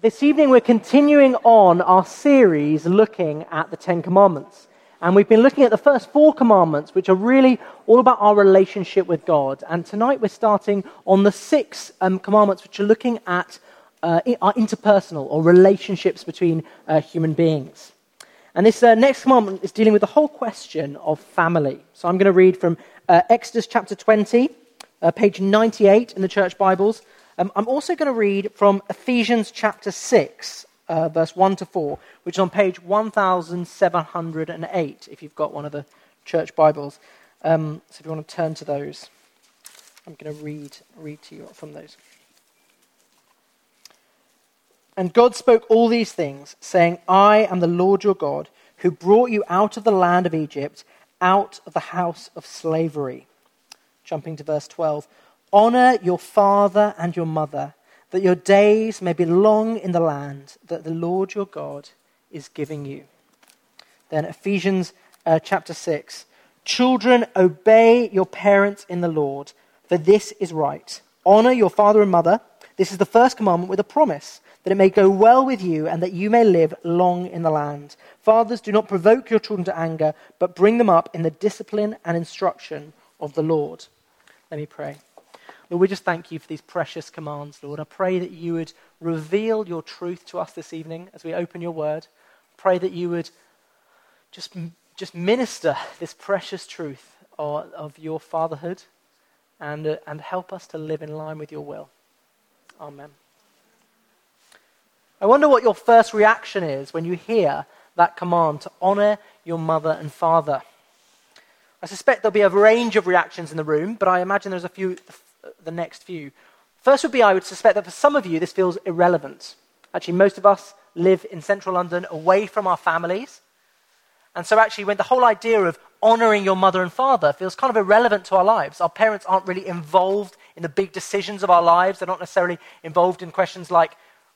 This evening, we're continuing on our series looking at the Ten Commandments. And we've been looking at the first four commandments, which are really all about our relationship with God. And tonight, we're starting on the six um, commandments, which are looking at uh, our interpersonal or relationships between uh, human beings. And this uh, next commandment is dealing with the whole question of family. So I'm going to read from uh, Exodus chapter 20, uh, page 98 in the church Bibles. Um, I'm also going to read from Ephesians chapter 6, uh, verse 1 to 4, which is on page 1708, if you've got one of the church Bibles. Um, so if you want to turn to those, I'm going to read, read to you from those. And God spoke all these things, saying, I am the Lord your God, who brought you out of the land of Egypt, out of the house of slavery. Jumping to verse 12. Honor your father and your mother, that your days may be long in the land that the Lord your God is giving you. Then Ephesians uh, chapter 6. Children, obey your parents in the Lord, for this is right. Honor your father and mother. This is the first commandment with a promise, that it may go well with you and that you may live long in the land. Fathers, do not provoke your children to anger, but bring them up in the discipline and instruction of the Lord. Let me pray. Lord, we just thank you for these precious commands, Lord. I pray that you would reveal your truth to us this evening as we open your word. Pray that you would just, just minister this precious truth of, of your fatherhood and, uh, and help us to live in line with your will. Amen. I wonder what your first reaction is when you hear that command to honor your mother and father. I suspect there'll be a range of reactions in the room, but I imagine there's a few next few. First would be I would suspect that for some of you this feels irrelevant. Actually, most of us live in central London away from our families. And so, actually, when the whole idea of honoring your mother and father feels kind of irrelevant to our lives, our parents aren't really involved in the big decisions of our lives. They're not necessarily involved in questions like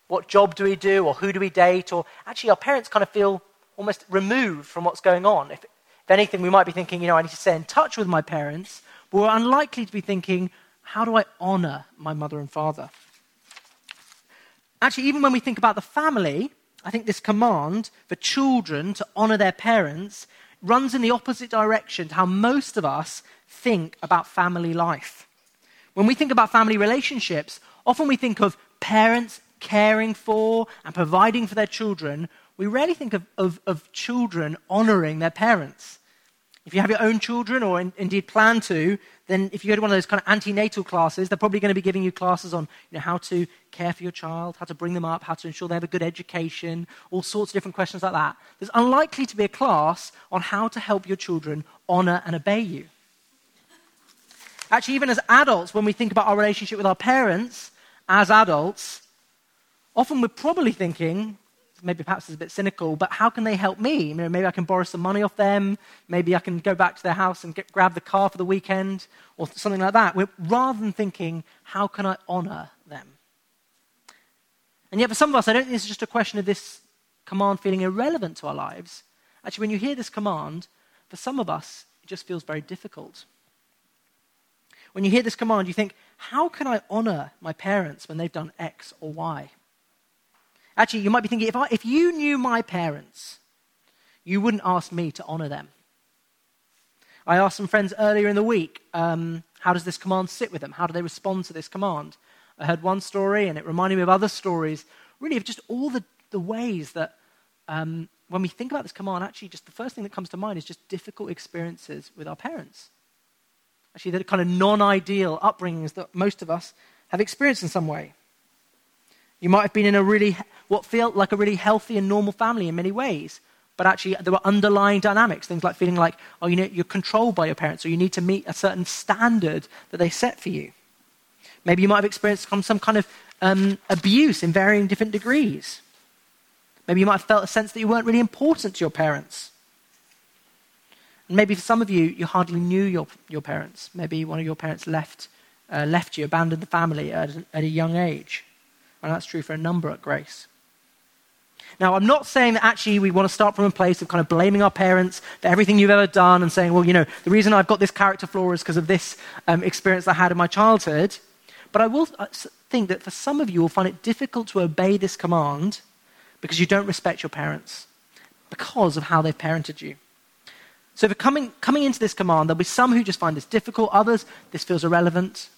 what job do we do or who do we date, or actually, our parents kind of feel almost removed from what's going on. If, if anything, we might be thinking, you know, I need to stay in touch with my parents, but we're unlikely to be thinking, how do I honor my mother and father? Actually, even when we think about the family, I think this command for children to honor their parents runs in the opposite direction to how most of us think about family life. When we think about family relationships, often we think of parents caring for and providing for their children. We rarely think of, of, of children honoring their parents. If you have your own children, or in, indeed plan to, then if you go to one of those kind of antenatal classes, they're probably going to be giving you classes on you know, how to care for your child, how to bring them up, how to ensure they have a good education, all sorts of different questions like that. There's unlikely to be a class on how to help your children honor and obey you. Actually, even as adults, when we think about our relationship with our parents, as adults, often we're probably thinking, maybe perhaps it's a bit cynical, but how can they help me? You know, maybe I can borrow some money off them. Maybe I can go back to their house and get, grab the car for the weekend or something like that. We're, rather than thinking, how can I honor them? And yet, for some of us, I don't think this is just a question of this command feeling irrelevant to our lives. Actually, when you hear this command, for some of us, it just feels very difficult. When you hear this command, you think, how can I honor my parents when they've done X or Y? Actually, you might be thinking if, I, if you knew my parents, you wouldn't ask me to honor them. I asked some friends earlier in the week, um, how does this command sit with them? How do they respond to this command? I heard one story, and it reminded me of other stories, really, of just all the, the ways that um, when we think about this command, actually, just the first thing that comes to mind is just difficult experiences with our parents. Actually, the kind of non ideal upbringings that most of us have experienced in some way. You might have been in a really, what felt like a really healthy and normal family in many ways. But actually, there were underlying dynamics, things like feeling like, oh, you know, you're controlled by your parents, or you need to meet a certain standard that they set for you. Maybe you might have experienced some kind of um, abuse in varying different degrees. Maybe you might have felt a sense that you weren't really important to your parents. And maybe for some of you, you hardly knew your, your parents. Maybe one of your parents left, uh, left you, abandoned the family at, at a young age. And that's true for a number at Grace. Now, I'm not saying that actually we want to start from a place of kind of blaming our parents for everything you've ever done and saying, well, you know, the reason I've got this character flaw is because of this um, experience I had in my childhood. But I will, uh, think that for some of you will find it difficult to obey this command because you don't respect your parents, because of how they've parented you. So, for coming, coming into this command, there'll be some who just find this difficult, others, this feels irrelevant.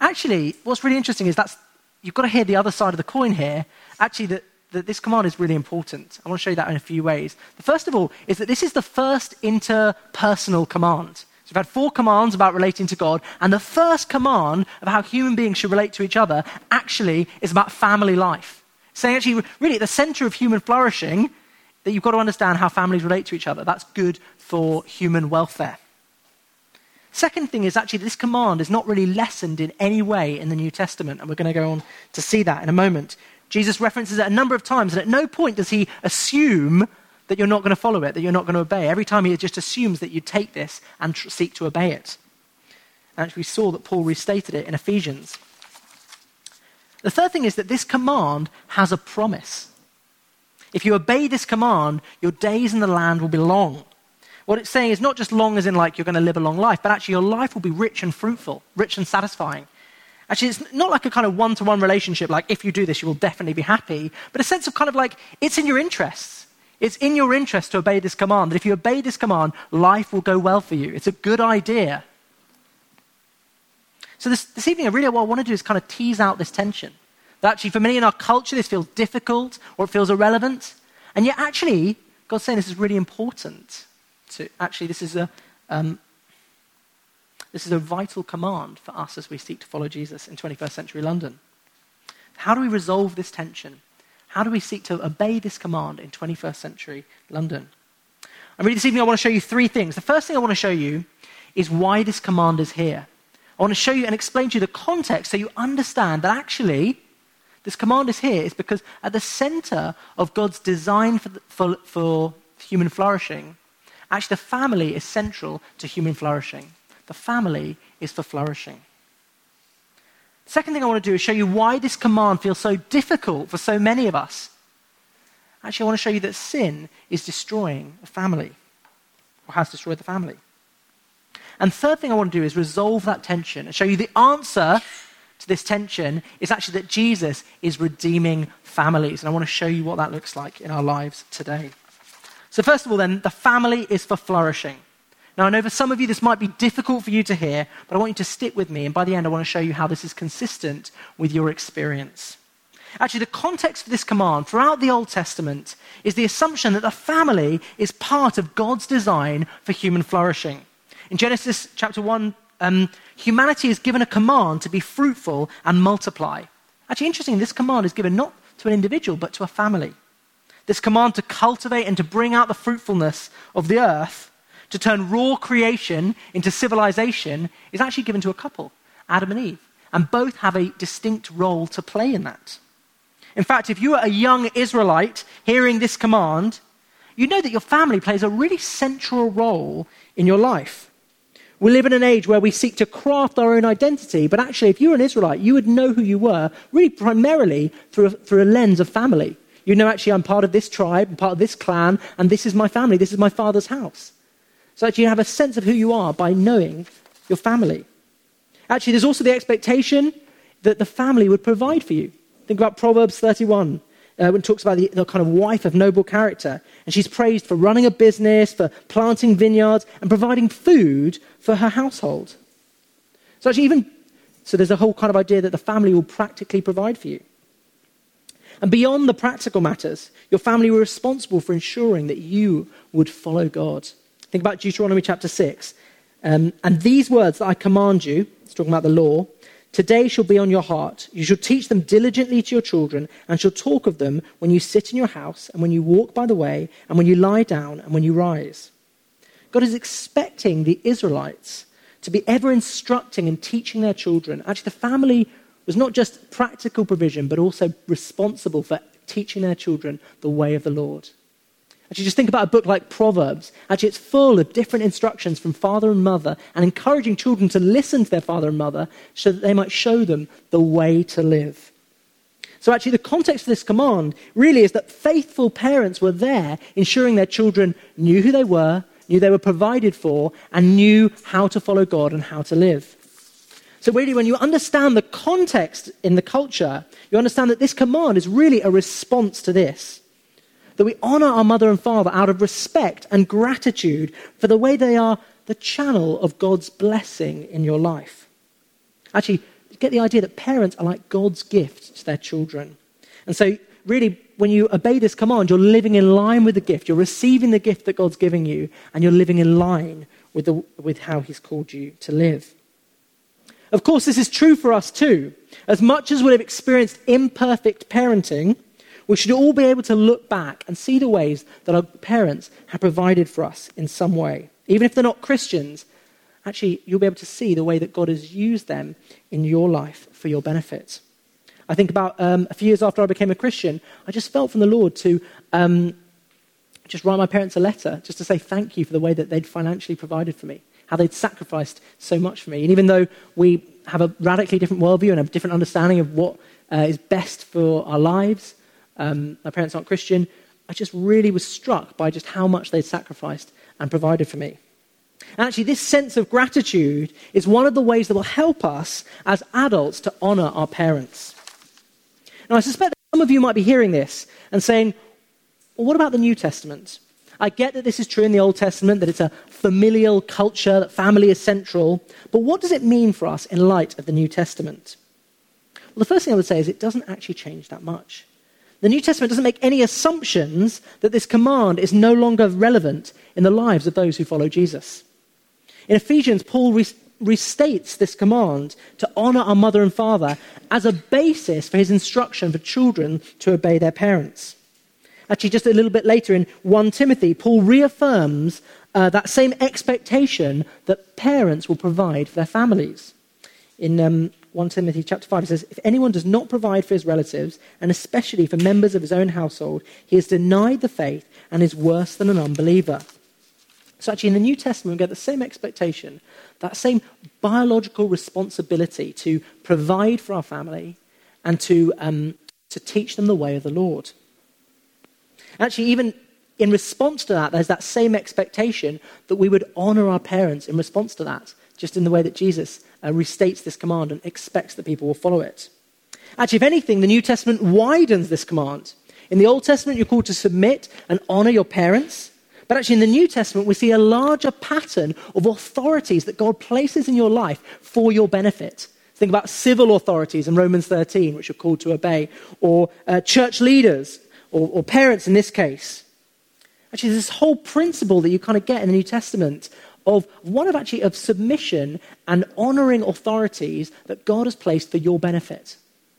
Actually, what's really interesting is that's, you've got to hear the other side of the coin here. Actually, that, that this command is really important. I want to show you that in a few ways. The first of all is that this is the first interpersonal command. So we've had four commands about relating to God, and the first command of how human beings should relate to each other actually is about family life. Saying actually, really, at the center of human flourishing, that you've got to understand how families relate to each other. That's good for human welfare. Second thing is actually this command is not really lessened in any way in the New Testament, and we're going to go on to see that in a moment. Jesus references it a number of times, and at no point does he assume that you're not going to follow it, that you're not going to obey. Every time he just assumes that you take this and tr- seek to obey it. And we saw that Paul restated it in Ephesians. The third thing is that this command has a promise. If you obey this command, your days in the land will be long. What it's saying is not just long as in like you're going to live a long life, but actually your life will be rich and fruitful, rich and satisfying. Actually, it's not like a kind of one to one relationship, like if you do this, you will definitely be happy, but a sense of kind of like it's in your interests. It's in your interest to obey this command. That if you obey this command, life will go well for you. It's a good idea. So, this, this evening, I really, what I want to do is kind of tease out this tension. That actually, for many in our culture, this feels difficult or it feels irrelevant. And yet, actually, God's saying this is really important. To, actually, this is a, um, this is a vital command for us as we seek to follow Jesus in 21st century London. How do we resolve this tension? How do we seek to obey this command in 21st century London? And really, this evening, I want to show you three things. The first thing I want to show you is why this command is here. I want to show you and explain to you the context so you understand that actually this command is here is because at the center of God's design for, the, for, for human flourishing, actually the family is central to human flourishing. The family is for flourishing. Second thing I want to do is show you why this command feels so difficult for so many of us. Actually, I want to show you that sin is destroying a family, or has destroyed the family. And third thing I want to do is resolve that tension and show you the answer to this tension is actually that Jesus is redeeming families. And I want to show you what that looks like in our lives today. So, first of all, then, the family is for flourishing. Now, I know for some of you this might be difficult for you to hear, but I want you to stick with me. And by the end, I want to show you how this is consistent with your experience. Actually, the context for this command throughout the Old Testament is the assumption that the family is part of God's design for human flourishing. In Genesis chapter 1, um, humanity is given a command to be fruitful and multiply. Actually, interesting, this command is given not to an individual, but to a family. This command to cultivate and to bring out the fruitfulness of the earth to turn raw creation into civilization is actually given to a couple, Adam and Eve. And both have a distinct role to play in that. In fact, if you are a young Israelite hearing this command, you know that your family plays a really central role in your life. We live in an age where we seek to craft our own identity, but actually, if you were an Israelite, you would know who you were really primarily through a, through a lens of family. You know, actually, I'm part of this tribe, part of this clan, and this is my family, this is my father's house. So actually, you have a sense of who you are by knowing your family. Actually, there's also the expectation that the family would provide for you. Think about Proverbs 31, uh, when it talks about the, the, kind of wife of noble character. And she's praised for running a business, for planting vineyards, and providing food for her household. So, actually, even so, there's a whole kind of idea that the family will practically provide for you. And beyond the practical matters, your family were responsible for ensuring that you would follow God. Think about Deuteronomy chapter 6. Um, and these words that I command you, it's talking about the law, today shall be on your heart. You shall teach them diligently to your children, and shall talk of them when you sit in your house, and when you walk by the way, and when you lie down, and when you rise. God is expecting the Israelites to be ever instructing and teaching their children. Actually, the family was not just practical provision, but also responsible for teaching their children the way of the Lord. Actually, just think about a book like Proverbs. Actually, it's full of different instructions from father and mother and encouraging children to listen to their father and mother so that they might show them the way to live. So, actually, the context of this command really is that faithful parents were there ensuring their children knew who they were, knew they were provided for, and knew how to follow God and how to live. So, really, when you understand the context in the culture, you understand that this command is really a response to this. That we honor our mother and father out of respect and gratitude for the way they are the channel of God's blessing in your life. Actually, get the idea that parents are like God's gift to their children. And so, really, when you obey this command, you're living in line with the gift. You're receiving the gift that God's giving you, and you're living in line with, the, with how He's called you to live. Of course, this is true for us too. As much as we have experienced imperfect parenting, we should all be able to look back and see the ways that our parents have provided for us in some way. Even if they're not Christians, actually, you'll be able to see the way that God has used them in your life for your benefit. I think about um, a few years after I became a Christian, I just felt from the Lord to um, just write my parents a letter just to say thank you for the way that they'd financially provided for me, how they'd sacrificed so much for me. And even though we have a radically different worldview and a different understanding of what uh, is best for our lives, um, my parents aren't Christian, I just really was struck by just how much they'd sacrificed and provided for me. And actually, this sense of gratitude is one of the ways that will help us as adults to honor our parents. Now, I suspect that some of you might be hearing this and saying, well, what about the New Testament? I get that this is true in the Old Testament, that it's a familial culture, that family is central, but what does it mean for us in light of the New Testament? Well, the first thing I would say is it doesn't actually change that much. The New Testament doesn't make any assumptions that this command is no longer relevant in the lives of those who follow Jesus. In Ephesians, Paul restates this command to honor our mother and father as a basis for his instruction for children to obey their parents. Actually, just a little bit later in 1 Timothy, Paul reaffirms uh, that same expectation that parents will provide for their families. In um, 1 Timothy chapter 5, it says, If anyone does not provide for his relatives, and especially for members of his own household, he has denied the faith and is worse than an unbeliever. So, actually, in the New Testament, we get the same expectation, that same biological responsibility to provide for our family and to, um, to teach them the way of the Lord. Actually, even in response to that, there's that same expectation that we would honor our parents in response to that, just in the way that Jesus uh, restates this command and expects that people will follow it. Actually, if anything, the New Testament widens this command. In the Old Testament, you're called to submit and honor your parents. But actually, in the New Testament, we see a larger pattern of authorities that God places in your life for your benefit. Think about civil authorities in Romans 13, which you're called to obey, or uh, church leaders, or, or parents in this case. Actually, there's this whole principle that you kind of get in the New Testament of one of actually of submission and honoring authorities that God has placed for your benefit.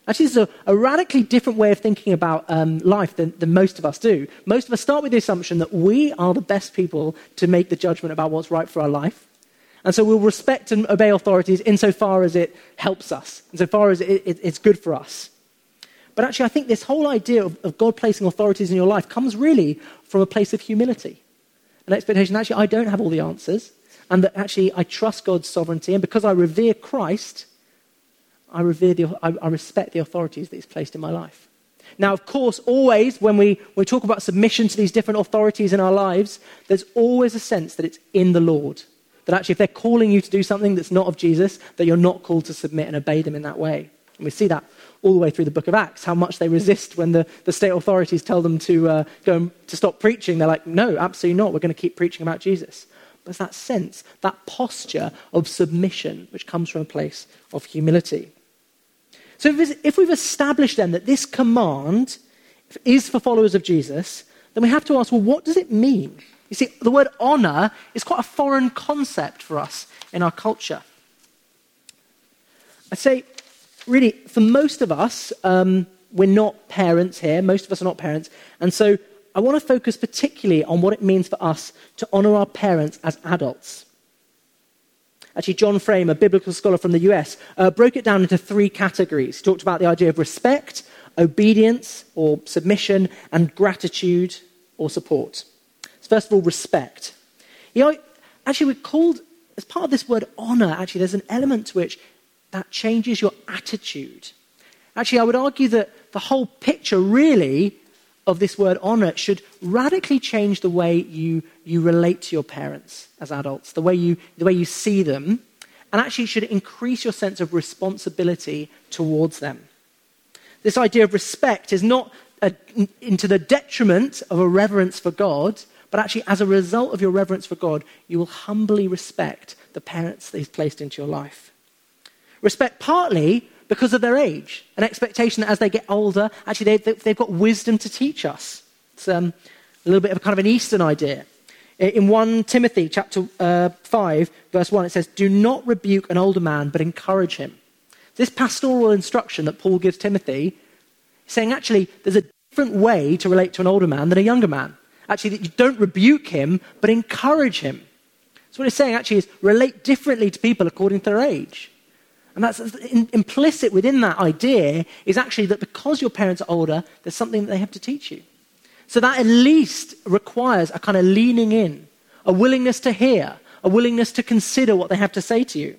Actually, this is a, a radically different way of thinking about um, life than, than most of us do. Most of us start with the assumption that we are the best people to make the judgment about what's right for our life. And so we'll respect and obey authorities insofar as it helps us, insofar as it, it, it's good for us. But actually, I think this whole idea of, of God placing authorities in your life comes really from a place of humility. An expectation, actually, I don't have all the answers, and that actually I trust God's sovereignty, and because I revere Christ, I, revere the, I, I respect the authorities that He's placed in my life. Now, of course, always when we, we talk about submission to these different authorities in our lives, there's always a sense that it's in the Lord. That actually, if they're calling you to do something that's not of Jesus, that you're not called to submit and obey them in that way. And we see that all the way through the book of Acts, how much they resist when the, the state authorities tell them to uh, go and, to stop preaching. They're like, no, absolutely not. We're going to keep preaching about Jesus. But it's that sense, that posture of submission, which comes from a place of humility. So if we've established then that this command is for followers of Jesus, then we have to ask, well, what does it mean? You see, the word honor is quite a foreign concept for us in our culture. I'd say, really, for most of us, um, we're not parents here. Most of us are not parents. And so I want to focus particularly on what it means for us to honor our parents as adults. Actually, John Frame, a biblical scholar from the US, uh, broke it down into three categories. He talked about the idea of respect, obedience or submission, and gratitude or support. So first of all, respect. You know, actually, we're called, as part of this word honor, actually, there's an element to which that changes your attitude. Actually, I would argue that the whole picture really of this word honor should radically change the way you, you relate to your parents as adults, the way you, the way you see them, and actually should increase your sense of responsibility towards them. This idea of respect is not a, into the detriment of a reverence for God, but actually, as a result of your reverence for God, you will humbly respect the parents that He's placed into your life. Respect partly because of their age, an expectation that as they get older, actually, they, have got wisdom to teach us. It's um, a little bit of a kind of an Eastern idea. In 1 Timothy chapter uh, 5, verse 1, it says, Do not rebuke an older man, but encourage him. This pastoral instruction that Paul gives Timothy, saying actually there's a different way to relate to an older man than a younger man. Actually, that you don't rebuke him, but encourage him. So what he's saying actually is relate differently to people according to their age. And that's in, implicit within that idea is actually that because your parents are older, there's something that they have to teach you. So that at least requires a kind of leaning in, a willingness to hear, a willingness to consider what they have to say to you,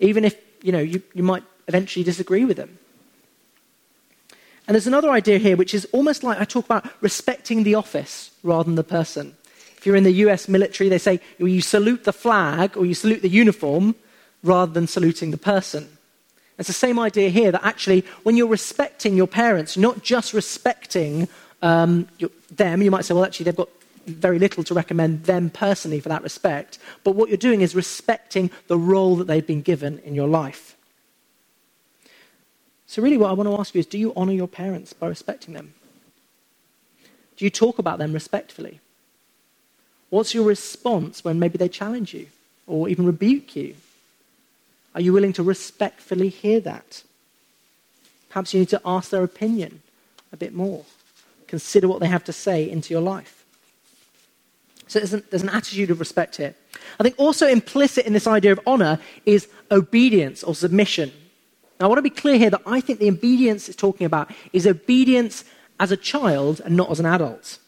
even if you know you, you might eventually disagree with them. And there's another idea here, which is almost like I talk about respecting the office rather than the person. If you're in the US military, they say well, you salute the flag or you salute the uniform rather than saluting the person. It's the same idea here that actually, when you're respecting your parents, you're not just respecting um, them. You might say, well, actually, they've got very little to recommend them personally for that respect. But what you're doing is respecting the role that they've been given in your life. So, really, what I want to ask you is do you honor your parents by respecting them? Do you talk about them respectfully? What's your response when maybe they challenge you or even rebuke you? Are you willing to respectfully hear that? Perhaps you need to ask their opinion a bit more. Consider what they have to say into your life. So there's an, there's an attitude of respect here. I think also implicit in this idea of honor is obedience or submission. Now, I want to be clear here that I think the obedience it's talking about is obedience as a child and not as an adult.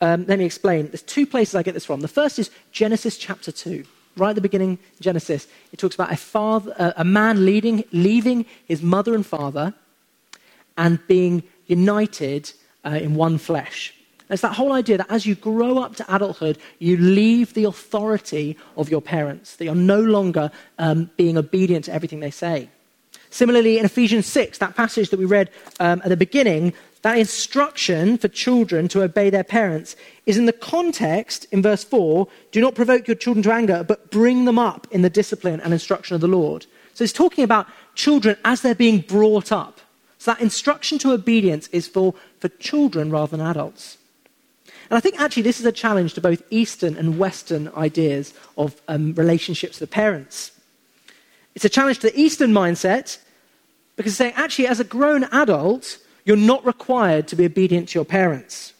Um, let me explain. There's two places I get this from. The first is Genesis chapter 2. Right at the beginning, Genesis, it talks about a, father, a man leading, leaving his mother and father and being united uh, in one flesh. it's that whole idea that as you grow up to adulthood, you leave the authority of your parents, that you're no longer um, being obedient to everything they say. Similarly, in Ephesians 6, that passage that we read um, at the beginning, that instruction for children to obey their parents is in the context, in verse 4, do not provoke your children to anger, but bring them up in the discipline and instruction of the Lord. So he's talking about children as they're being brought up. So that instruction to obedience is for, for children rather than adults. And I think actually this is a challenge to both Eastern and Western ideas of um, relationships with parents. It's a challenge to the Eastern mindset because saying, actually, as a grown adult, you're not required to be obedient to your parents.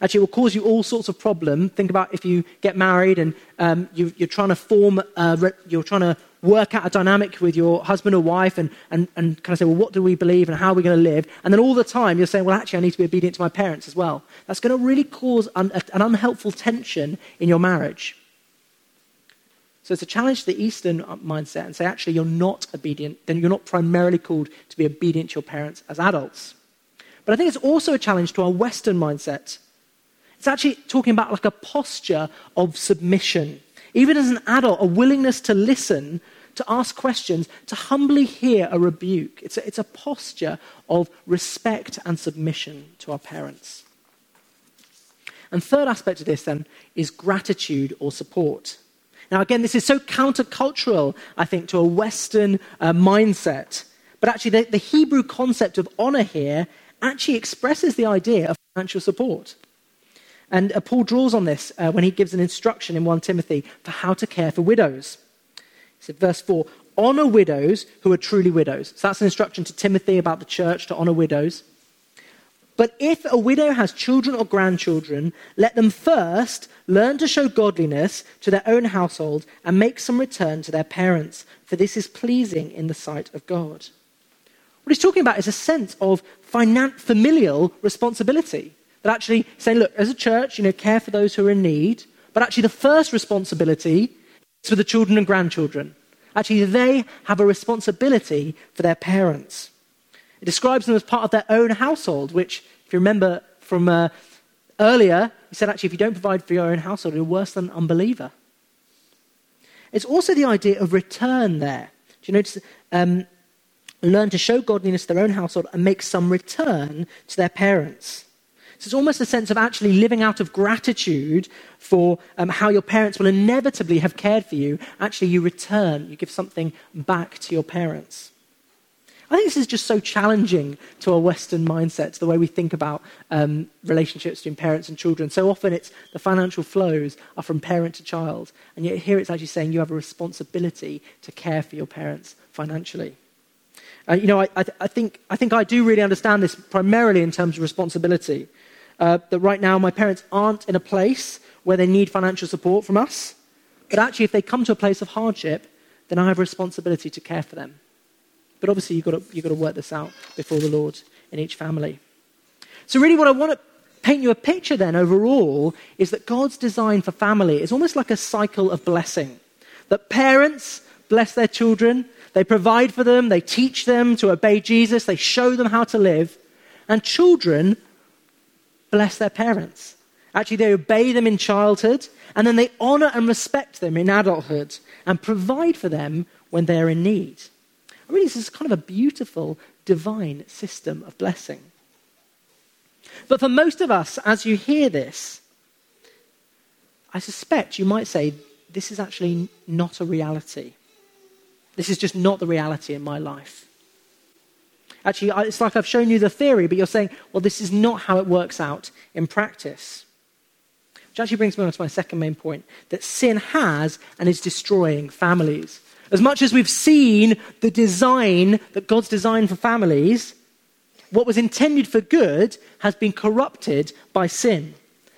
Actually, it will cause you all sorts of problems. Think about if you get married and um, you, are trying to form, uh, you're trying to work out a dynamic with your husband or wife and, and, and kind of say, well, what do we believe and how are we going to live? And then all the time you're saying, well, actually, I need to be obedient to my parents as well. That's going to really cause an, an unhelpful tension in your marriage. So it's a challenge to the Eastern mindset and say, actually, you're not obedient, then you're not primarily called to be obedient to your parents as adults. But I think it's also a challenge to our Western mindset. It's actually talking about like a posture of submission. Even as an adult, a willingness to listen, to ask questions, to humbly hear a rebuke. It's a, it's a posture of respect and submission to our parents. And third aspect of this then is gratitude or support. Now, again, this is so countercultural, I think, to a Western uh, mindset. But actually, the, the Hebrew concept of honor here actually expresses the idea of financial support. And uh, Paul draws on this uh, when he gives an instruction in 1 Timothy for how to care for widows. He said, verse 4 Honor widows who are truly widows. So that's an instruction to Timothy about the church to honor widows. But if a widow has children or grandchildren, let them first learn to show godliness to their own household and make some return to their parents, for this is pleasing in the sight of God. What he's talking about is a sense of finan- familial responsibility. That actually saying, look, as a church, you know, care for those who are in need, but actually the first responsibility is for the children and grandchildren. Actually, they have a responsibility for their parents. It describes them as part of their own household, which, if you remember from uh, earlier, he said actually, if you don't provide for your own household, you're worse than an unbeliever. It's also the idea of return there. Do you notice? Um, learn to show godliness to their own household and make some return to their parents. So it's almost a sense of actually living out of gratitude for um, how your parents will inevitably have cared for you. Actually, you return, you give something back to your parents. I think this is just so challenging to our Western mindset, to the way we think about um, relationships between parents and children. So often it's the financial flows are from parent to child, and yet here it's actually saying you have a responsibility to care for your parents financially. Uh, you know, I, I, I, think, I think I do really understand this primarily in terms of responsibility. Uh, that right now my parents aren't in a place where they need financial support from us, but actually, if they come to a place of hardship, then I have a responsibility to care for them. But obviously, you've got, to, you've got to work this out before the Lord in each family. So, really, what I want to paint you a picture then overall is that God's design for family is almost like a cycle of blessing. That parents bless their children, they provide for them, they teach them to obey Jesus, they show them how to live, and children bless their parents. Actually, they obey them in childhood, and then they honor and respect them in adulthood and provide for them when they're in need. Really, this is kind of a beautiful divine system of blessing. But for most of us, as you hear this, I suspect you might say, this is actually not a reality. This is just not the reality in my life. Actually, it's like I've shown you the theory, but you're saying, well, this is not how it works out in practice. Which actually brings me on to my second main point that sin has and is destroying families. As much as we've seen the design that God's designed for families, what was intended for good has been corrupted by sin.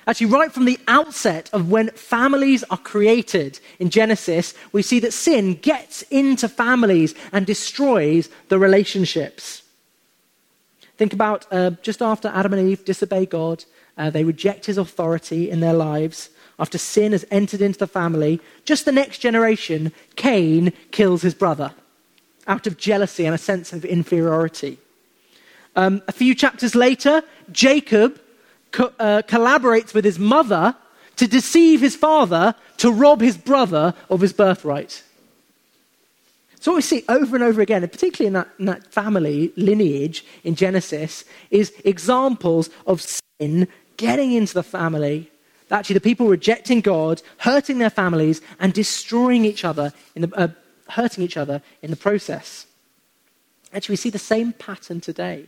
Actually, right from the outset of when families are created in Genesis, we see that sin gets into families and destroys the relationships. Think about uh, just after Adam and Eve disobey God, uh, they reject his authority in their lives after sin has entered into the family, just the next generation, Cain kills his brother out of jealousy and a sense of inferiority. Um, a few chapters later, Jacob co- uh, collaborates with his mother to deceive his father to rob his brother of his birthright. So, what we see over and over again, and particularly in that, in that family lineage in Genesis, is examples of sin getting into the family actually the people rejecting God, hurting their families, and destroying each other, in the, uh, hurting each other in the process. Actually, we see the same pattern today.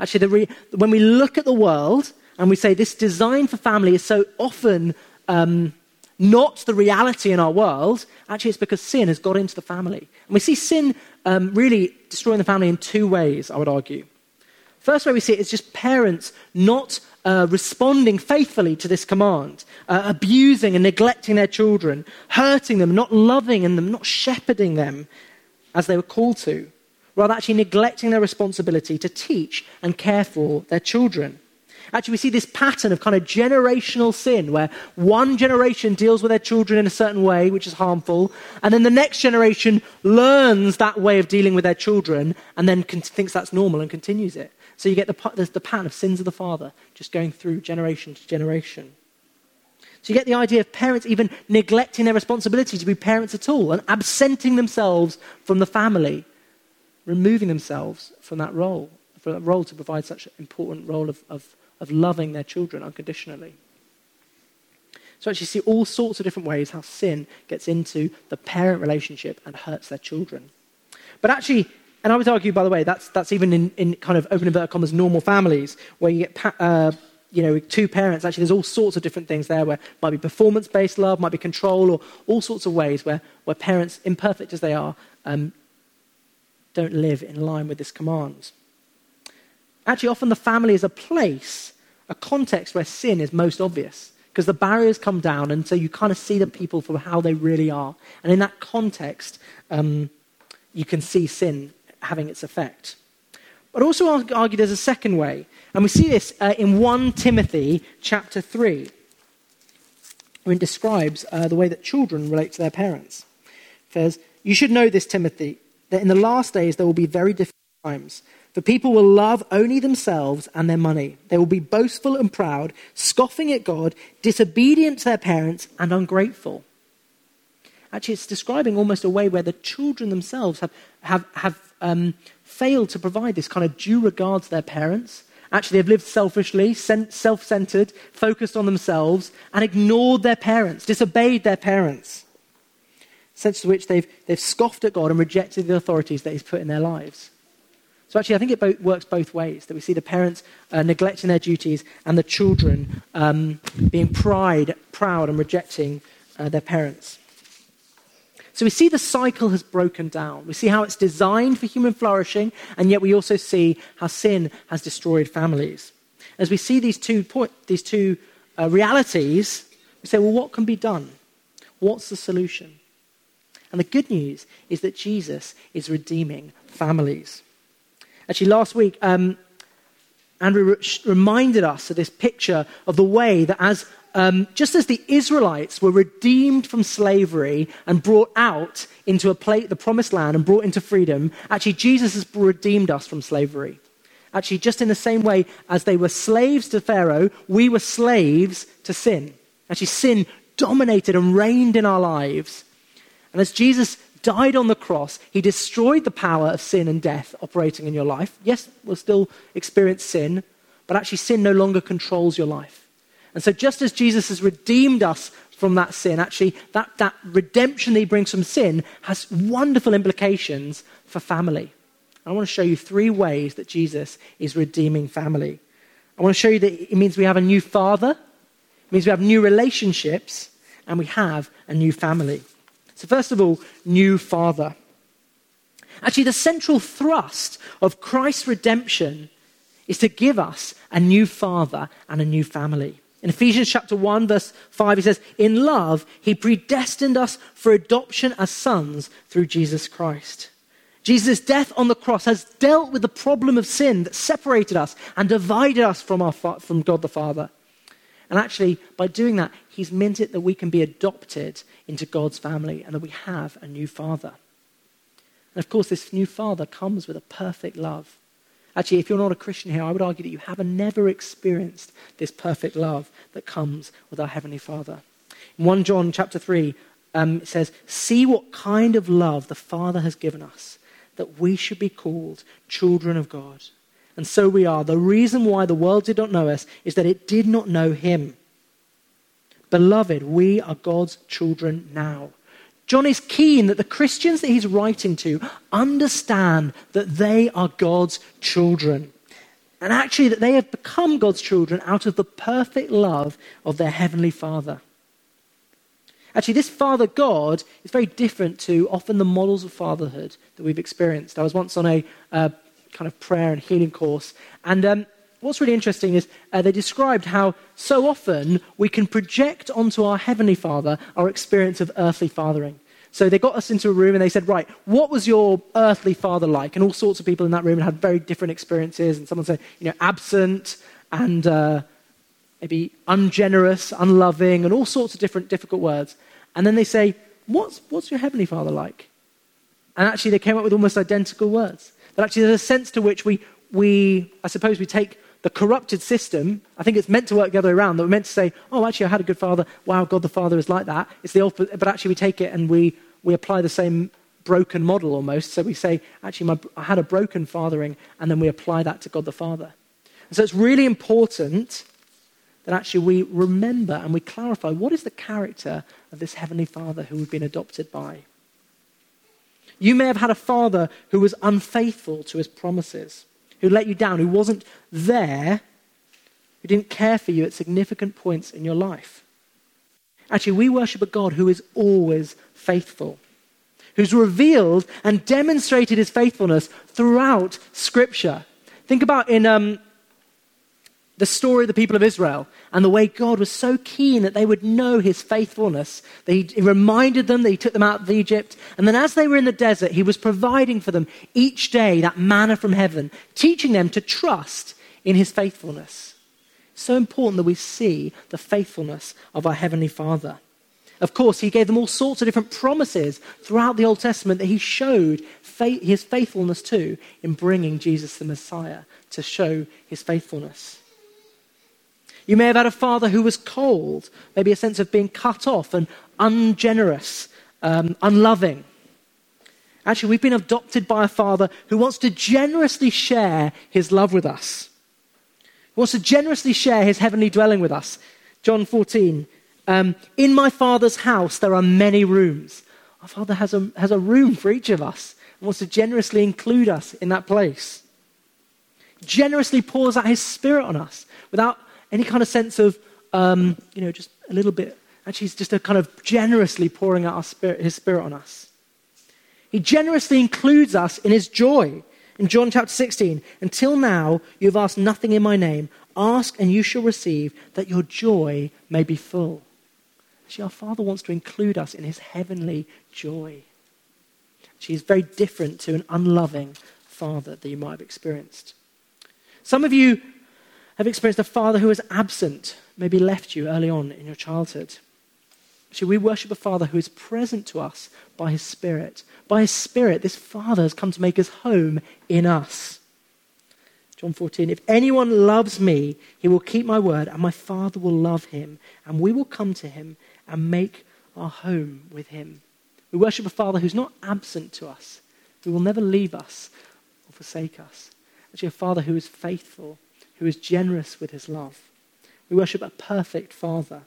Actually, re- when we look at the world and we say this design for family is so often um, not the reality in our world, actually, it's because sin has got into the family. And we see sin um, really destroying the family in two ways, I would argue. First way we see it is just parents not uh, responding faithfully to this command, uh, abusing and neglecting their children, hurting them, not loving them, not shepherding them as they were called to, rather, actually neglecting their responsibility to teach and care for their children. Actually, we see this pattern of kind of generational sin where one generation deals with their children in a certain way, which is harmful, and then the next generation learns that way of dealing with their children and then con- thinks that's normal and continues it. So you get the, the pattern of sins of the father just going through generation to generation. So you get the idea of parents even neglecting their responsibility to be parents at all and absenting themselves from the family, removing themselves from that role, from that role to provide such an important role of, of, of loving their children unconditionally. So actually see all sorts of different ways how sin gets into the parent relationship and hurts their children. But actually, and I would argue, by the way, that's, that's even in, in kind of open inverted commas normal families where you get, uh, you know, two parents. Actually, there's all sorts of different things there where might be performance based love, might be control, or all sorts of ways where, where parents, imperfect as they are, um, don't live in line with this command. Actually, often the family is a place, a context where sin is most obvious because the barriers come down, and so you kind of see the people for how they really are. And in that context, um, you can see sin having its effect. But also argue there's a second way, and we see this uh, in 1 Timothy chapter 3, when it describes uh, the way that children relate to their parents. It says, You should know this, Timothy, that in the last days there will be very difficult times. For people will love only themselves and their money. They will be boastful and proud, scoffing at God, disobedient to their parents, and ungrateful. Actually, it's describing almost a way where the children themselves have, have, have um, failed to provide this kind of due regard to their parents. Actually, they've lived selfishly, self centered, focused on themselves, and ignored their parents, disobeyed their parents. Sense to which they've, they've scoffed at God and rejected the authorities that He's put in their lives. So, actually, I think it both, works both ways that we see the parents uh, neglecting their duties and the children um, being pride, proud and rejecting uh, their parents. So we see the cycle has broken down. We see how it's designed for human flourishing, and yet we also see how sin has destroyed families. As we see these two, these two uh, realities, we say, well, what can be done? What's the solution? And the good news is that Jesus is redeeming families. Actually, last week, um, Andrew reminded us of this picture of the way that as um, just as the Israelites were redeemed from slavery and brought out into a place, the promised land and brought into freedom, actually, Jesus has redeemed us from slavery. Actually, just in the same way as they were slaves to Pharaoh, we were slaves to sin. Actually, sin dominated and reigned in our lives. And as Jesus died on the cross, he destroyed the power of sin and death operating in your life. Yes, we'll still experience sin, but actually, sin no longer controls your life. And so, just as Jesus has redeemed us from that sin, actually, that, that redemption that he brings from sin has wonderful implications for family. I want to show you three ways that Jesus is redeeming family. I want to show you that it means we have a new father, it means we have new relationships, and we have a new family. So, first of all, new father. Actually, the central thrust of Christ's redemption is to give us a new father and a new family. In Ephesians chapter 1, verse 5, he says, In love, he predestined us for adoption as sons through Jesus Christ. Jesus' death on the cross has dealt with the problem of sin that separated us and divided us from, our, from God the Father. And actually, by doing that, he's meant it that we can be adopted into God's family and that we have a new father. And of course, this new father comes with a perfect love. Actually, if you're not a Christian here, I would argue that you have never experienced this perfect love that comes with our Heavenly Father. In 1 John chapter 3, um, it says, See what kind of love the Father has given us, that we should be called children of God. And so we are. The reason why the world did not know us is that it did not know Him. Beloved, we are God's children now. John is keen that the Christians that he's writing to understand that they are God's children. And actually, that they have become God's children out of the perfect love of their Heavenly Father. Actually, this Father God is very different to often the models of fatherhood that we've experienced. I was once on a uh, kind of prayer and healing course, and um, what's really interesting is uh, they described how so often we can project onto our Heavenly Father our experience of earthly fathering. So they got us into a room and they said, Right, what was your earthly father like? And all sorts of people in that room had very different experiences. And someone said, You know, absent and uh, maybe ungenerous, unloving, and all sorts of different difficult words. And then they say, What's, what's your heavenly father like? And actually, they came up with almost identical words. That actually, there's a sense to which we, we I suppose, we take the corrupted system, I think it's meant to work the other way around, that we're meant to say, oh, actually, I had a good father. Wow, God the Father is like that. It's the opposite, but actually, we take it and we, we apply the same broken model almost. So we say, actually, my, I had a broken fathering, and then we apply that to God the Father. And so it's really important that actually we remember and we clarify what is the character of this Heavenly Father who we've been adopted by. You may have had a father who was unfaithful to his promises who let you down, who wasn't there, who didn't care for you at significant points in your life. Actually, we worship a God who is always faithful, who's revealed and demonstrated his faithfulness throughout Scripture. Think about in um, the story of the people of Israel and the way God was so keen that they would know his faithfulness. That he reminded them that he took them out of Egypt. And then as they were in the desert, he was providing for them each day that manna from heaven, teaching them to trust in his faithfulness. So important that we see the faithfulness of our Heavenly Father. Of course, he gave them all sorts of different promises throughout the Old Testament that he showed his faithfulness to in bringing Jesus the Messiah to show his faithfulness. You may have had a father who was cold, maybe a sense of being cut off and ungenerous um, unloving. Actually, we've been adopted by a father who wants to generously share his love with us. He wants to generously share his heavenly dwelling with us. John 14. Um, in my father's house, there are many rooms. Our father has a, has a room for each of us and wants to generously include us in that place. Generously pours out his spirit on us without any kind of sense of, um, you know, just a little bit. Actually, he's just a kind of generously pouring out spirit, his spirit on us. He generously includes us in his joy. In John chapter 16, until now you have asked nothing in my name. Ask and you shall receive, that your joy may be full. See, our Father wants to include us in his heavenly joy. She is very different to an unloving father that you might have experienced. Some of you have experienced a father who is absent, maybe left you early on in your childhood. See, we worship a father who is present to us by his Spirit. By his Spirit, this Father has come to make his home in us. John 14, if anyone loves me, he will keep my word, and my Father will love him, and we will come to him and make our home with him. We worship a Father who's not absent to us, who will never leave us or forsake us. Actually, a Father who is faithful, who is generous with his love. We worship a perfect Father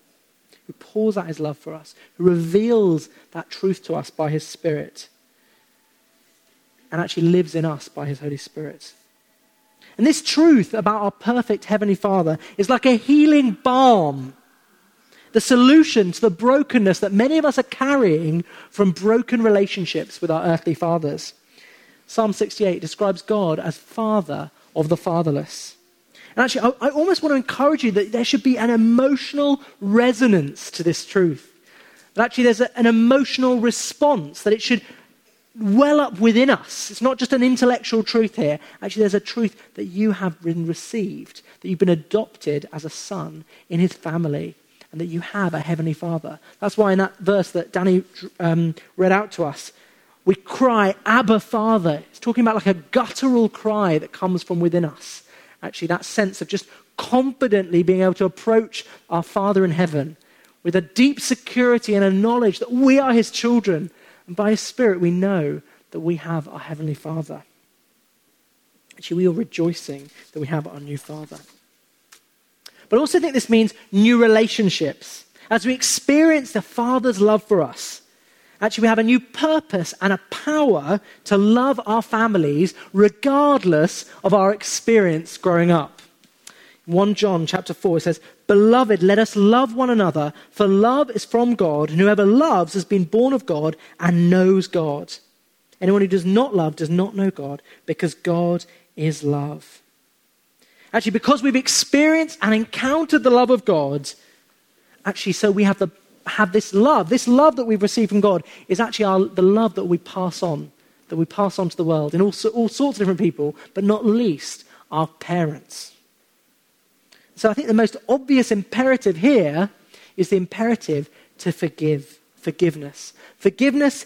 who pours out his love for us, who reveals that truth to us by his Spirit, and actually lives in us by his Holy Spirit. And this truth about our perfect Heavenly Father is like a healing balm, the solution to the brokenness that many of us are carrying from broken relationships with our earthly fathers. Psalm 68 describes God as Father of the fatherless. And actually, I, I almost want to encourage you that there should be an emotional resonance to this truth. That actually there's a, an emotional response, that it should well up within us. It's not just an intellectual truth here. Actually, there's a truth that you have been received, that you've been adopted as a son in his family, and that you have a heavenly father. That's why in that verse that Danny um, read out to us, we cry, Abba, Father. It's talking about like a guttural cry that comes from within us actually that sense of just confidently being able to approach our Father in heaven with a deep security and a knowledge that we are His children. And by His Spirit, we know that we have our Heavenly Father. Actually, we are rejoicing that we have our new Father. But I also think this means new relationships. As we experience the Father's love for us, Actually, we have a new purpose and a power to love our families regardless of our experience growing up. 1 John chapter 4 says, Beloved, let us love one another, for love is from God, and whoever loves has been born of God and knows God. Anyone who does not love does not know God, because God is love. Actually, because we've experienced and encountered the love of God, actually, so we have the have this love. This love that we've received from God is actually our, the love that we pass on, that we pass on to the world in all, all sorts of different people, but not least our parents. So I think the most obvious imperative here is the imperative to forgive, forgiveness. Forgiveness,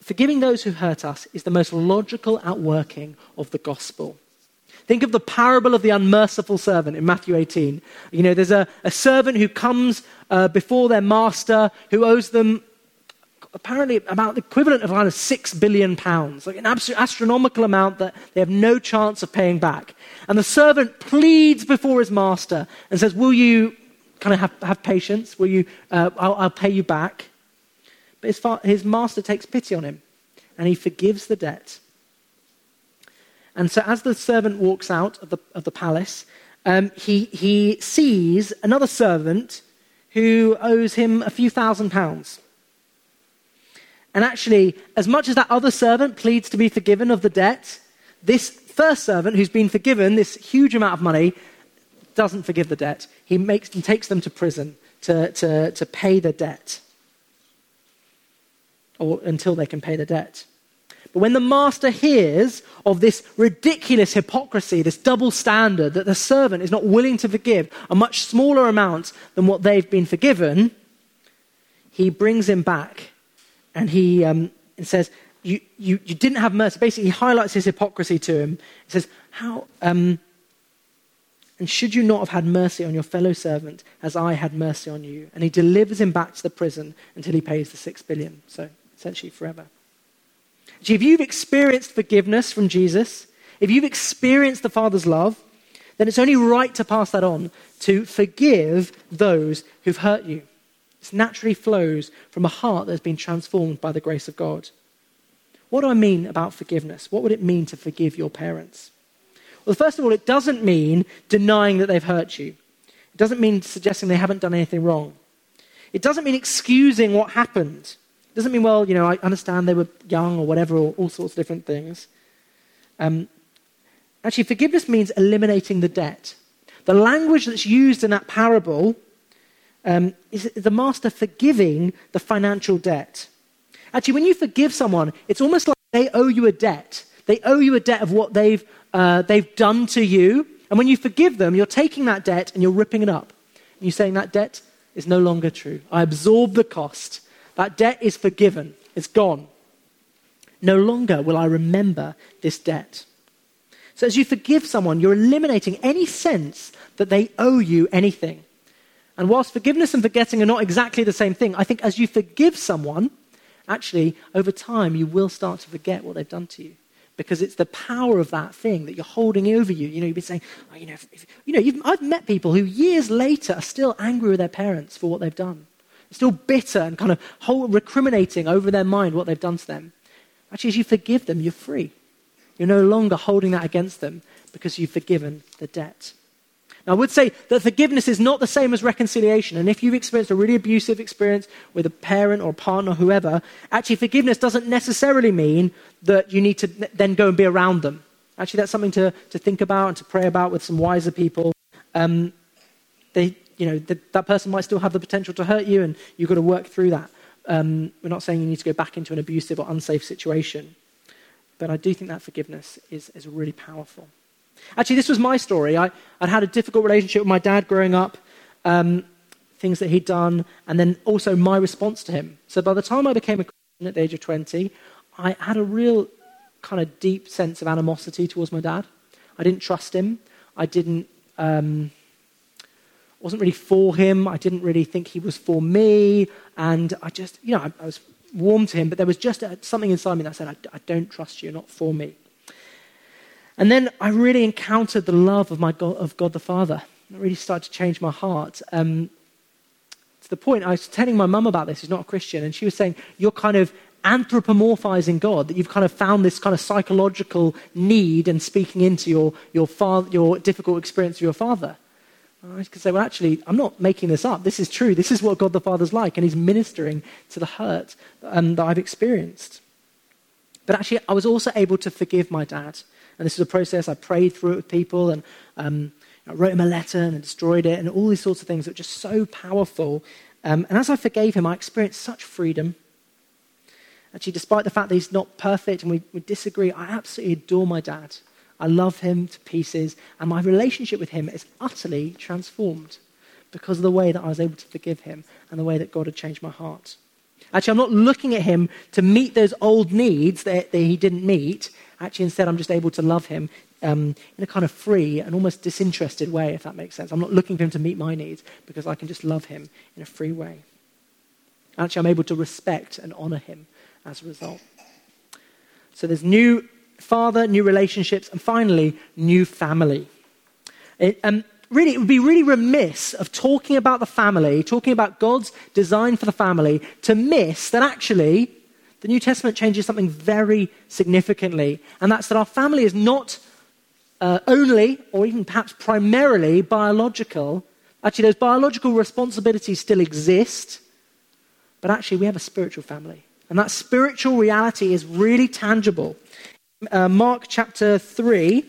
forgiving those who hurt us, is the most logical outworking of the gospel. Think of the parable of the unmerciful servant in Matthew 18. You know, there's a, a servant who comes uh, before their master who owes them apparently about the equivalent of of six billion pounds, like an absolute astronomical amount that they have no chance of paying back. And the servant pleads before his master and says, Will you kind of have, have patience? Will you, uh, I'll, I'll, pay you back. But his, fa- his master takes pity on him and he forgives the debt and so as the servant walks out of the, of the palace, um, he, he sees another servant who owes him a few thousand pounds. And actually, as much as that other servant pleads to be forgiven of the debt, this first servant who's been forgiven this huge amount of money doesn't forgive the debt. He makes and takes them to prison to, to, to pay the debt, or until they can pay the debt. But when the master hears of this ridiculous hypocrisy, this double standard that the servant is not willing to forgive a much smaller amount than what they've been forgiven, he brings him back and he um, says, you, you, you, didn't have mercy. Basically, he highlights his hypocrisy to him. He says, How, um, And should you not have had mercy on your fellow servant as I had mercy on you? And he delivers him back to the prison until he pays the six billion. So essentially forever. If you've experienced forgiveness from Jesus, if you've experienced the Father's love, then it's only right to pass that on to forgive those who've hurt you. It naturally flows from a heart that's been transformed by the grace of God. What do I mean about forgiveness? What would it mean to forgive your parents? Well, first of all, it doesn't mean denying that they've hurt you. It doesn't mean suggesting they haven't done anything wrong. It doesn't mean excusing what happened. Doesn't mean, well, you know, I understand they were young or whatever, or all sorts of different things. Um, actually, forgiveness means eliminating the debt. The language that's used in that parable um, is the master forgiving the financial debt. Actually, when you forgive someone, it's almost like they owe you a debt. They owe you a debt of what they've uh, they've done to you. And when you forgive them, you're taking that debt and you're ripping it up. And you're saying that debt is no longer true. I absorb the cost. That debt is forgiven, it's gone. No longer will I remember this debt. So, as you forgive someone, you're eliminating any sense that they owe you anything. And whilst forgiveness and forgetting are not exactly the same thing, I think as you forgive someone, actually, over time, you will start to forget what they've done to you because it's the power of that thing that you're holding over you. You know, you've been saying, oh, you know, if, if, you know I've met people who years later are still angry with their parents for what they've done, still bitter and kind of whole, recriminating over their mind what they've done to them. Actually, as you forgive them, you're free. You're no longer holding that against them because you've forgiven the debt. Now, I would say that forgiveness is not the same as reconciliation. And if you've experienced a really abusive experience with a parent or a partner or whoever, actually, forgiveness doesn't necessarily mean that you need to then go and be around them. Actually, that's something to, to think about and to pray about with some wiser people. Um, they, you know, that person might still have the potential to hurt you, and you've got to work through that. Um, we're not saying you need to go back into an abusive or unsafe situation, but I do think that forgiveness is, is really powerful. Actually, this was my story. I, would had a difficult relationship with my dad growing up, um, things that he'd done, and then also my response to him. So by the time I became a Christian at the age of 20, I had a real kind of deep sense of animosity towards my dad. I didn't trust him. I didn't. Um, wasn't really for him. I didn't really think he was for me, and I just, you know, I, I was warm to him, but there was just a, something inside me that said, I, I don't trust you, you're not for me. And then I really encountered the love of, my God, of God the Father. It really started to change my heart. Um, to the point, I was telling my mum about this, who's not a Christian, and she was saying, You're kind of anthropomorphizing God, that you've kind of found this kind of psychological need and speaking into your, your, father, your difficult experience with your father. I could say, well, actually, I'm not making this up. This is true. This is what God the Father's like, and He's ministering to the hurt um, that I've experienced. But actually, I was also able to forgive my dad and this is a process I prayed through it with people and um, I wrote him a letter and destroyed it and all these sorts of things that were just so powerful. Um, and as I forgave him, I experienced such freedom. Actually, despite the fact that he's not perfect and we, we disagree, I absolutely adore my dad. I love him to pieces, and my relationship with him is utterly transformed because of the way that I was able to forgive him and the way that God had changed my heart. Actually, I'm not looking at him to meet those old needs that, that he didn't meet. Actually, instead, I'm just able to love him um, in a kind of free and almost disinterested way, if that makes sense. I'm not looking for him to meet my needs because I can just love him in a free way. Actually, I'm able to respect and honor him as a result. So there's new father, new relationships, and finally, new family. It, um, really, it would be really remiss of talking about the family, talking about God's design for the family, to miss that actually the New Testament changes something very significantly, and that's that our family is not uh, only, or even perhaps primarily, biological. Actually, those biological responsibilities still exist, but actually, we have a spiritual family. And that spiritual reality is really tangible. Uh, Mark chapter 3,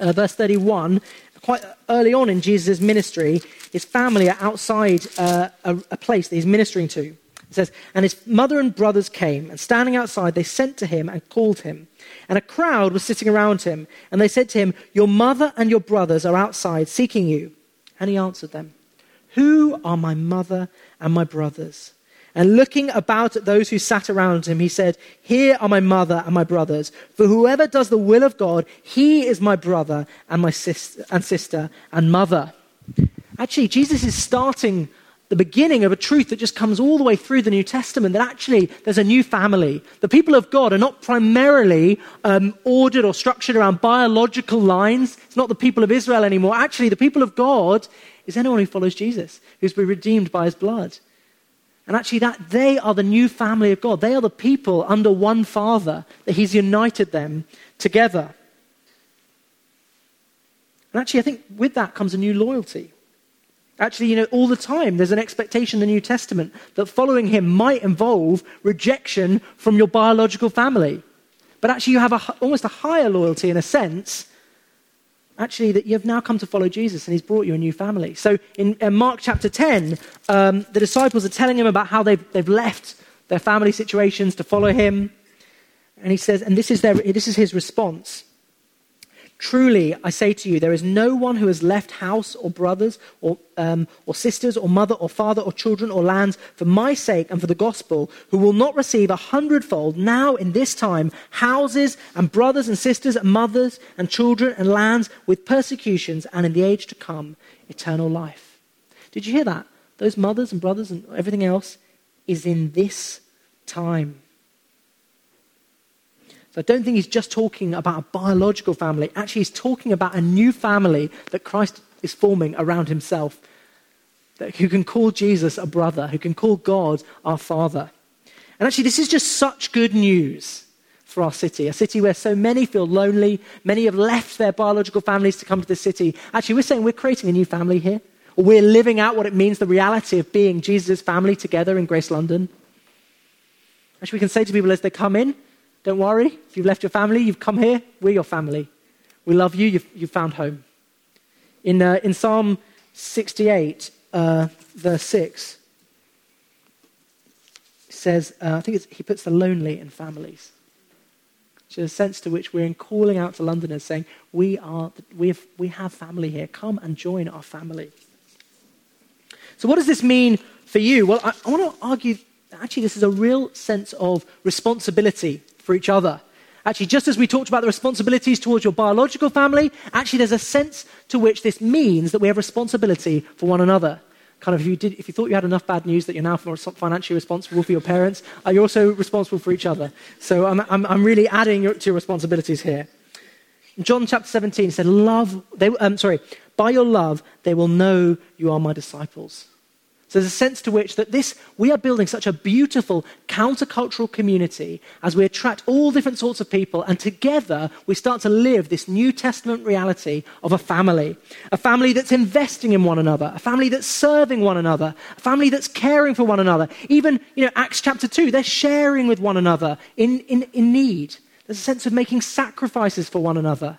uh, verse 31, quite early on in Jesus' ministry, his family are outside uh, a, a place that he's ministering to. It says, And his mother and brothers came, and standing outside, they sent to him and called him. And a crowd was sitting around him, and they said to him, Your mother and your brothers are outside seeking you. And he answered them, Who are my mother and my brothers? And looking about at those who sat around him, he said, Here are my mother and my brothers. For whoever does the will of God, he is my brother and my sister and sister and mother. Actually, Jesus is starting the beginning of a truth that just comes all the way through the New Testament that actually there's a new family. The people of God are not primarily um, ordered or structured around biological lines. It's not the people of Israel anymore. Actually, the people of God is anyone who follows Jesus, who's been redeemed by his blood. And actually, that they are the new family of God. They are the people under one Father, that He's united them together. And actually, I think with that comes a new loyalty. Actually, you know, all the time there's an expectation in the New Testament that following Him might involve rejection from your biological family. But actually, you have a, almost a higher loyalty in a sense actually that you've now come to follow Jesus and he's brought you a new family. So in, in Mark chapter 10, um, the disciples are telling him about how they've, they've left their family situations to follow him. And he says, and this is, their, this is his response. Truly, I say to you, there is no one who has left house or brothers or, um, or sisters or mother or father or children or lands for my sake and for the gospel who will not receive a hundredfold now in this time houses and brothers and sisters and mothers and children and lands with persecutions and in the age to come eternal life. Did you hear that? Those mothers and brothers and everything else is in this time. I don't think he's just talking about a biological family. Actually, he's talking about a new family that Christ is forming around himself, that, who can call Jesus a brother, who can call God our Father. And actually, this is just such good news for our city, a city where so many feel lonely. Many have left their biological families to come to the city. Actually, we're saying we're creating a new family here. We're living out what it means, the reality of being Jesus' family together in Grace London. Actually, we can say to people as they come in, don't worry. If you've left your family, you've come here. We're your family. We love you. You've, you've found home. In, uh, in Psalm 68, uh, verse 6, it says, uh, I think he puts the lonely in families. Which is a sense to which we're in calling out to Londoners saying, we, are, we, have, we have family here. Come and join our family. So, what does this mean for you? Well, I, I want to argue actually, this is a real sense of responsibility for each other. Actually, just as we talked about the responsibilities towards your biological family, actually, there's a sense to which this means that we have responsibility for one another. Kind of, if you, did, if you thought you had enough bad news that you're now financially responsible for your parents, you're also responsible for each other. So I'm, I'm, I'm really adding your, to your responsibilities here. John chapter 17, said, Love, they, um, sorry, by your love, they will know you are my disciples. So there's a sense to which that this, we are building such a beautiful countercultural community as we attract all different sorts of people, and together we start to live this New Testament reality of a family. A family that's investing in one another, a family that's serving one another, a family that's caring for one another. Even, you know, Acts chapter 2, they're sharing with one another in, in, in need. There's a sense of making sacrifices for one another.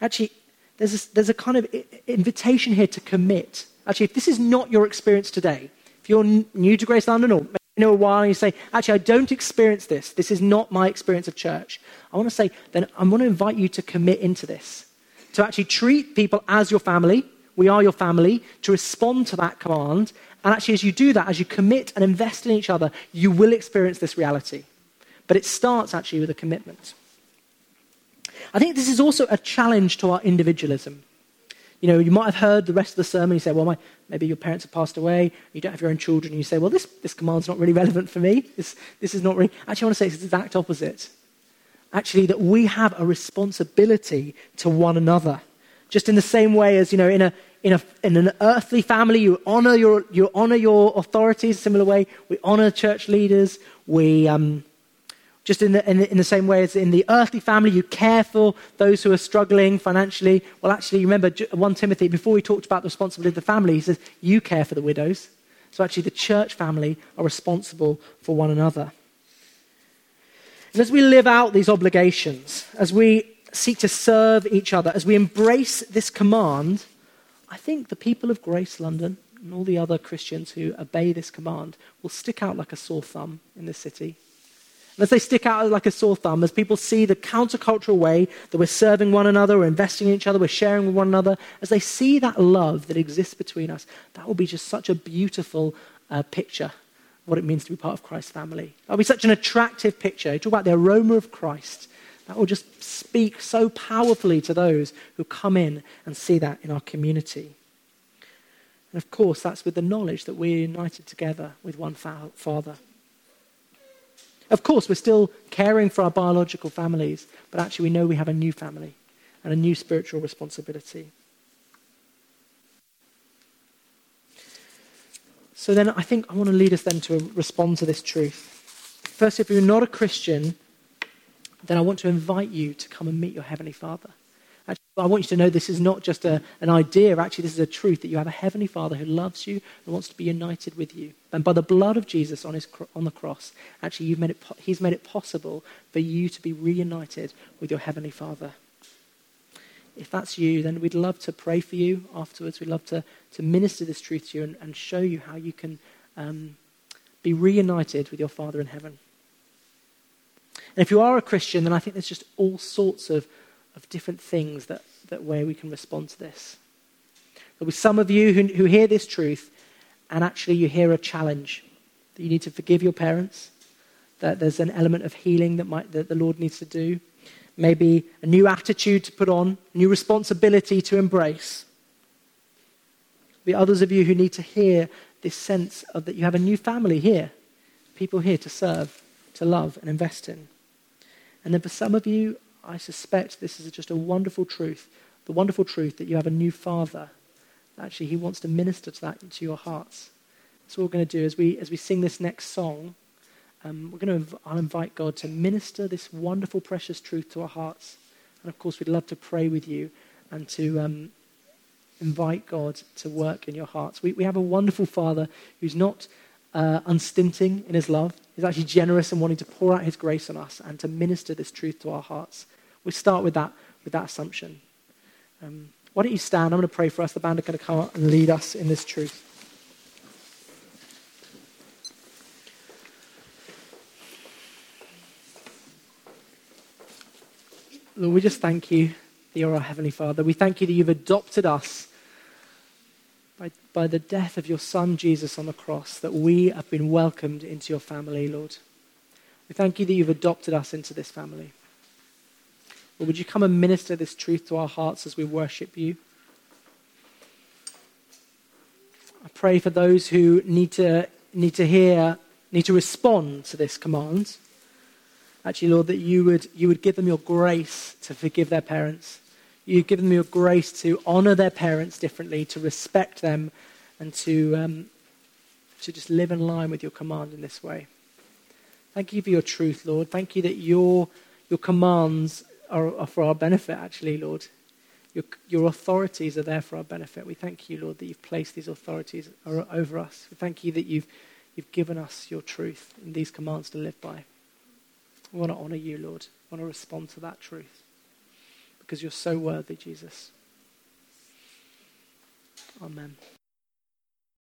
Actually, there's a, there's a kind of invitation here to commit Actually, if this is not your experience today, if you're new to Grace London or you know a while and you say, actually, I don't experience this, this is not my experience of church, I want to say, then I want to invite you to commit into this, to actually treat people as your family. We are your family, to respond to that command. And actually, as you do that, as you commit and invest in each other, you will experience this reality. But it starts actually with a commitment. I think this is also a challenge to our individualism. You know, you might have heard the rest of the sermon. You say, well, my, maybe your parents have passed away. You don't have your own children. And you say, well, this, this command's not really relevant for me. This, this is not really. Actually, I want to say it's the exact opposite. Actually, that we have a responsibility to one another. Just in the same way as, you know, in, a, in, a, in an earthly family, you honor your, you honor your authorities, a similar way. We honor church leaders. We, um, just in the, in, the, in the, same way as in the earthly family, you care for those who are struggling financially. Well, actually, remember 1 Timothy, before he talked about the responsibility of the family, he says, You care for the widows. So actually, the church family are responsible for one another. And as we live out these obligations, as we seek to serve each other, as we embrace this command, I think the people of Grace London and all the other Christians who obey this command will stick out like a sore thumb in this city as they stick out like a sore thumb, as people see the countercultural way that we're serving one another, we're investing in each other, we're sharing with one another, as they see that love that exists between us, that will be just such a beautiful uh, picture of what it means to be part of Christ's family. That'll be such an attractive picture. You talk about the aroma of Christ. That will just speak so powerfully to those who come in and see that in our community. And of course, that's with the knowledge that we're united together with one Father. Of course, we're still caring for our biological families, but actually, we know we have a new family and a new spiritual responsibility. So then I think I want to lead us then to respond to this truth. First, if you're not a Christian, then I want to invite you to come and meet your Heavenly Father. Actually, I want you to know this is not just a, an idea, actually, this is a truth that you have a Heavenly Father who loves you and wants to be united with you. And by the blood of Jesus on, his, on the cross, actually, you've made it, He's made it possible for you to be reunited with your Heavenly Father if that's you, then we'd love to pray for you afterwards. We'd love to, to minister this truth to you and, and show you how you can um, be reunited with your Father in heaven. And if you are a Christian, then I think there's just all sorts of, of different things that, that way we can respond to this. There'll be some of you who, who hear this truth and actually you hear a challenge that you need to forgive your parents, that there's an element of healing that, might, that the Lord needs to do maybe a new attitude to put on, new responsibility to embrace. Be others of you who need to hear this sense of that you have a new family here, people here to serve, to love, and invest in. And then for some of you, I suspect this is just a wonderful truth the wonderful truth that you have a new father. Actually, he wants to minister to that into your hearts. That's what we're going to do as we, as we sing this next song um, we're going to I'll invite God to minister this wonderful, precious truth to our hearts. And of course, we'd love to pray with you and to um, invite God to work in your hearts. We, we have a wonderful Father who's not uh, unstinting in his love. He's actually generous and wanting to pour out his grace on us and to minister this truth to our hearts. We start with that, with that assumption. Um, why don't you stand? I'm going to pray for us. The band are going to come up and lead us in this truth. Lord, we just thank you that you're our Heavenly Father. We thank you that you've adopted us by, by the death of your Son, Jesus, on the cross, that we have been welcomed into your family, Lord. We thank you that you've adopted us into this family. Lord, would you come and minister this truth to our hearts as we worship you? I pray for those who need to, need to hear, need to respond to this command actually, Lord, that you would, you would give them your grace to forgive their parents. You give them your grace to honor their parents differently, to respect them, and to, um, to just live in line with your command in this way. Thank you for your truth, Lord. Thank you that your, your commands are, are for our benefit, actually, Lord. Your, your authorities are there for our benefit. We thank you, Lord, that you've placed these authorities over us. We thank you that you've, you've given us your truth and these commands to live by. We want to honor you, Lord. We want to respond to that truth because you're so worthy, Jesus. Amen.